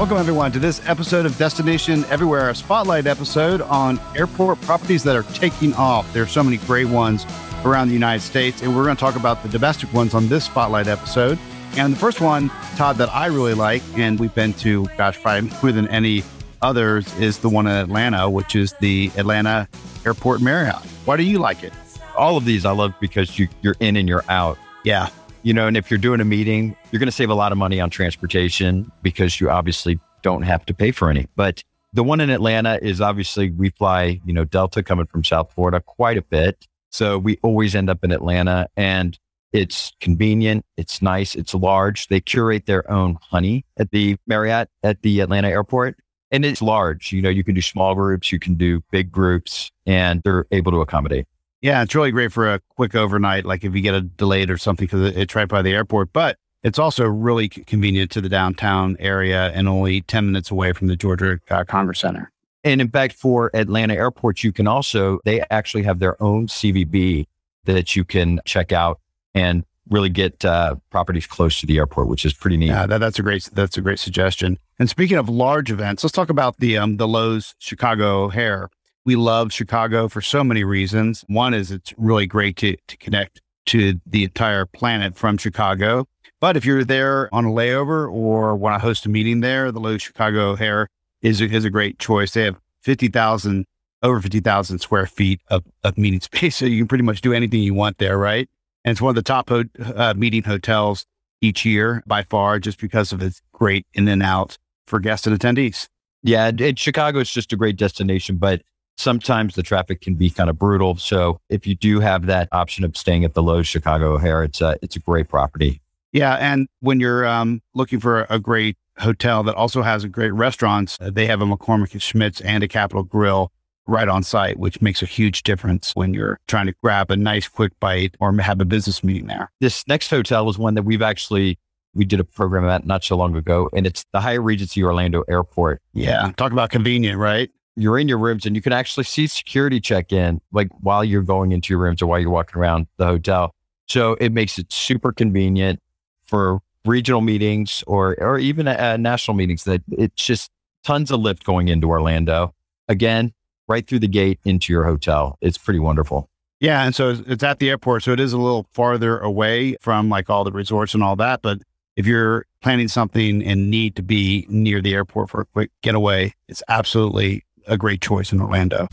Welcome, everyone, to this episode of Destination Everywhere, a spotlight episode on airport properties that are taking off. There are so many great ones around the United States, and we're going to talk about the domestic ones on this spotlight episode. And the first one, Todd, that I really like, and we've been to, gosh, probably more than any others, is the one in Atlanta, which is the Atlanta Airport Marriott. Why do you like it? All of these I love because you, you're in and you're out. Yeah. You know, and if you're doing a meeting, you're going to save a lot of money on transportation because you obviously don't have to pay for any. But the one in Atlanta is obviously we fly, you know, Delta coming from South Florida quite a bit. So we always end up in Atlanta and it's convenient. It's nice. It's large. They curate their own honey at the Marriott at the Atlanta airport. And it's large. You know, you can do small groups, you can do big groups, and they're able to accommodate. Yeah, it's really great for a quick overnight, like if you get a delayed or something because it's right by the airport. But it's also really convenient to the downtown area and only 10 minutes away from the Georgia uh, Congress Center. And in fact, for Atlanta airports, you can also, they actually have their own CVB that you can check out and really get uh, properties close to the airport, which is pretty neat. Yeah, that, that's a great that's a great suggestion. And speaking of large events, let's talk about the um, the Loews Chicago O'Hare. We love Chicago for so many reasons. One is it's really great to, to connect to the entire planet from Chicago. But if you're there on a layover or want to host a meeting there, the Loews Chicago O'Hare is a, is a great choice. They have 50,000, over 50,000 square feet of, of meeting space. So you can pretty much do anything you want there, right? And it's one of the top ho- uh, meeting hotels each year by far, just because of its great in and out for guests and attendees. Yeah, Chicago is just a great destination, but sometimes the traffic can be kind of brutal. So if you do have that option of staying at the Loews Chicago O'Hare, it's a, it's a great property. Yeah. And when you're um, looking for a great hotel that also has a great restaurants, uh, they have a McCormick and Schmick's and a Capital Grille right on site, which makes a huge difference when you're trying to grab a nice quick bite or have a business meeting there. This next hotel is one that we've actually we did a program at not so long ago, and it's the Hyatt Regency Orlando Airport. Yeah, talk about convenient, right? You're in your rooms and you can actually see security check in like while you're going into your rooms or while you're walking around the hotel. So it makes it super convenient for regional meetings or or even uh, national meetings that it's just tons of lift going into Orlando. Again, right through the gate into your hotel. It's pretty wonderful. Yeah, and so it's at the airport, so it is a little farther away from like all the resorts and all that, but if you're planning something and need to be near the airport for a quick getaway, it's absolutely a great choice in Orlando.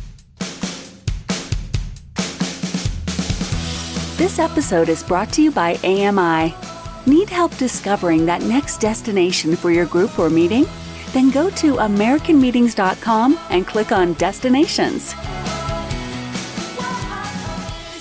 This episode is brought to you by AMI. Need help discovering that next destination for your group or meeting? Then go to AmericanMeetings.com and click on Destinations.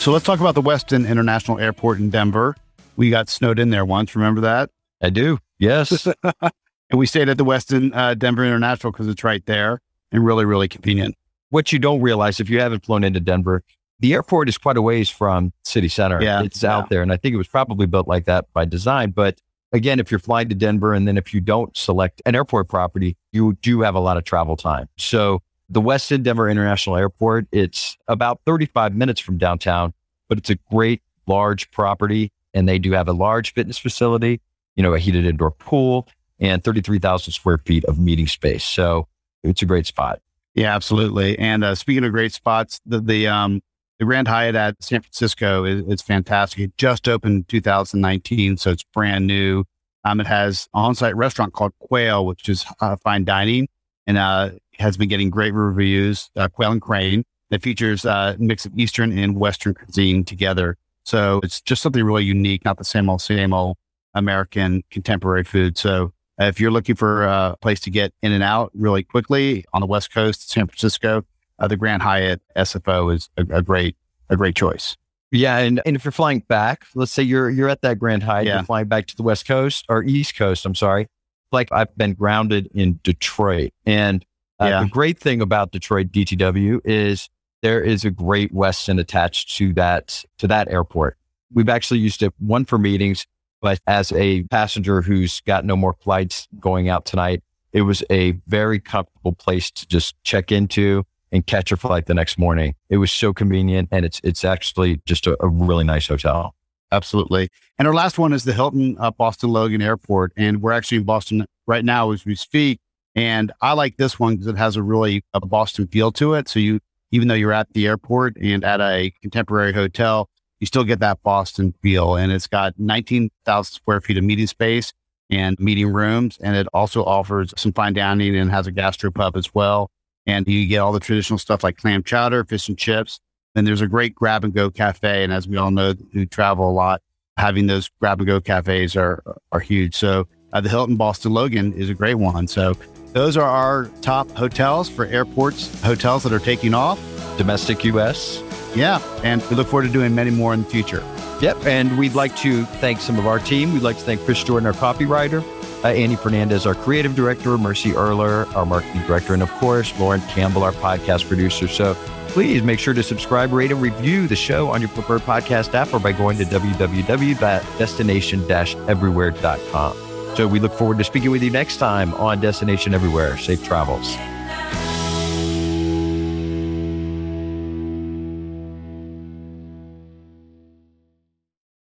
So let's talk about the Westin International Airport in Denver. We got snowed in there once. Remember that? I do. Yes. and we stayed at the Westin uh, Denver International because it's right there and really, really convenient. What you don't realize if you haven't flown into Denver, the airport is quite a ways from city center. Yeah, it's yeah. out there. And I think it was probably built like that by design. But again, if you're flying to Denver and then if you don't select an airport property, you do have a lot of travel time. So the Westin Denver International Airport, it's about 35 minutes from downtown, but it's a great large property. And they do have a large fitness facility, you know, a heated indoor pool and 33,000 square feet of meeting space. So it's a great spot. Yeah, absolutely. And uh, speaking of great spots, the the um the Grand Hyatt at San Francisco is, is fantastic. It just opened 2019, so it's brand new. Um, it has an on-site restaurant called Quail, which is uh, fine dining, and uh, has been getting great reviews. Uh, Quail and Crane that features uh, a mix of Eastern and Western cuisine together. So it's just something really unique, not the same old same old American contemporary food. So if you're looking for a place to get in and out really quickly on the West Coast, San Francisco, uh, the Grand Hyatt SFO is a, a, great a great choice. Yeah, and, and if you're flying back, let's say you're you're at that Grand Hyatt, Yeah. you're flying back to the West Coast or East Coast. I'm sorry. Like I've been grounded in Detroit, and uh, Yeah. the great thing about Detroit DTW is there is a great Westin attached to that to that airport. We've actually used it one for meetings, but as a passenger who's got no more flights going out tonight, it was a very comfortable place to just check into and catch your flight the next morning. It was so convenient, and it's it's actually just a, a really nice hotel. Absolutely. And our last one is the Hilton uh, Boston Logan Airport. And we're actually in Boston right now as we speak. And I like this one because it has a really a Boston feel to it. So you, even though you're at the airport and at a contemporary hotel, you still get that Boston feel. And it's got 19,000 square feet of meeting space and meeting rooms. And it also offers some fine dining and has a gastropub as well. And you get all the traditional stuff like clam chowder, fish and chips. And there's a great grab and go cafe. And as we all know who travel a lot, having those grab and go cafes are, are huge. So uh, the Hilton Boston Logan is a great one. So those are our top hotels for airports, hotels that are taking off. Domestic US. Yeah. And we look forward to doing many more in the future. Yep. And we'd like to thank some of our team. We'd like to thank Chris Jordan, our copywriter, uh, Andy Fernandez, our creative director, Mercy Erler, our marketing director, and of course, Lauren Campbell, our podcast producer. So please make sure to subscribe, rate, and review the show on your preferred podcast app or by going to www.destination-everywhere.com. So we look forward to speaking with you next time on Destination Everywhere. Safe travels.